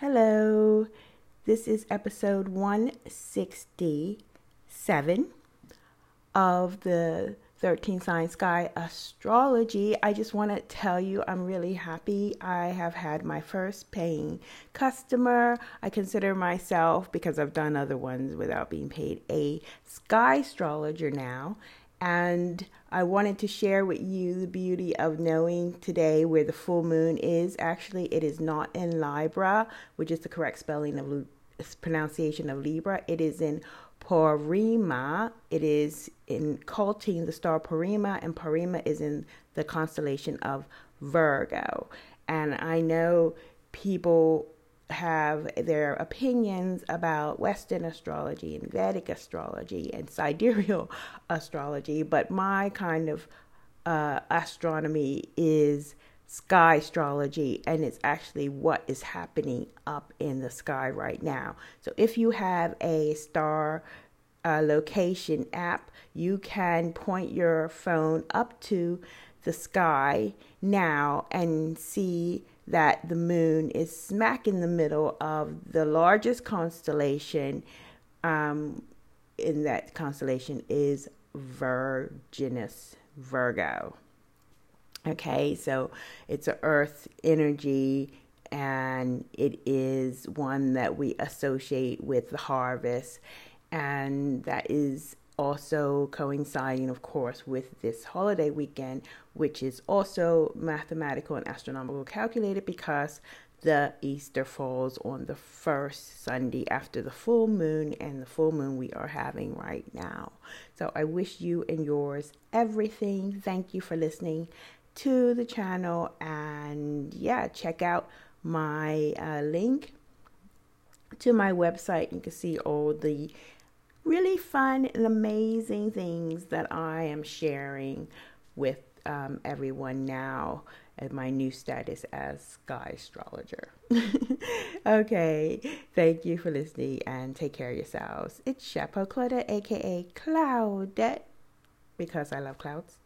Hello, this is episode 167 of the 13 Sign Sky Astrology. I just want to tell you I'm really happy. I have had my first paying customer. I consider myself, because I've done other ones without being paid, a sky astrologer now. And I wanted to share with you the beauty of knowing today where the full moon is. Actually, it is not in Libra, which is the correct spelling of pronunciation of Libra. It is in Porrima. It is in culting the star Porrima, and Porrima is in the constellation of Virgo. And I know people have their opinions about Western astrology and Vedic astrology and sidereal astrology, but my kind of uh, astronomy is sky astrology and it's actually what is happening up in the sky right now. So if you have a star uh, location app, you can point your phone up to the sky now and see that the moon is smack in the middle of the largest constellation. Um, in that constellation is Virginus, Virgo. Okay, so it's an earth energy and it is one that we associate with the harvest, and that is also coinciding, of course, with this holiday weekend, which is also mathematical and astronomical calculated because the Easter falls on the first Sunday after the full moon, and the full moon we are having right now. So I wish you and yours everything. Thank you for listening to the channel, and yeah, check out my uh, link to my website. You can see all the really fun and amazing things that I am sharing with um, everyone now at my new status as Sky Astrologer. okay, thank you for listening and take care of yourselves. It's Chapeau Claudette, aka Cloudette, because I love clouds.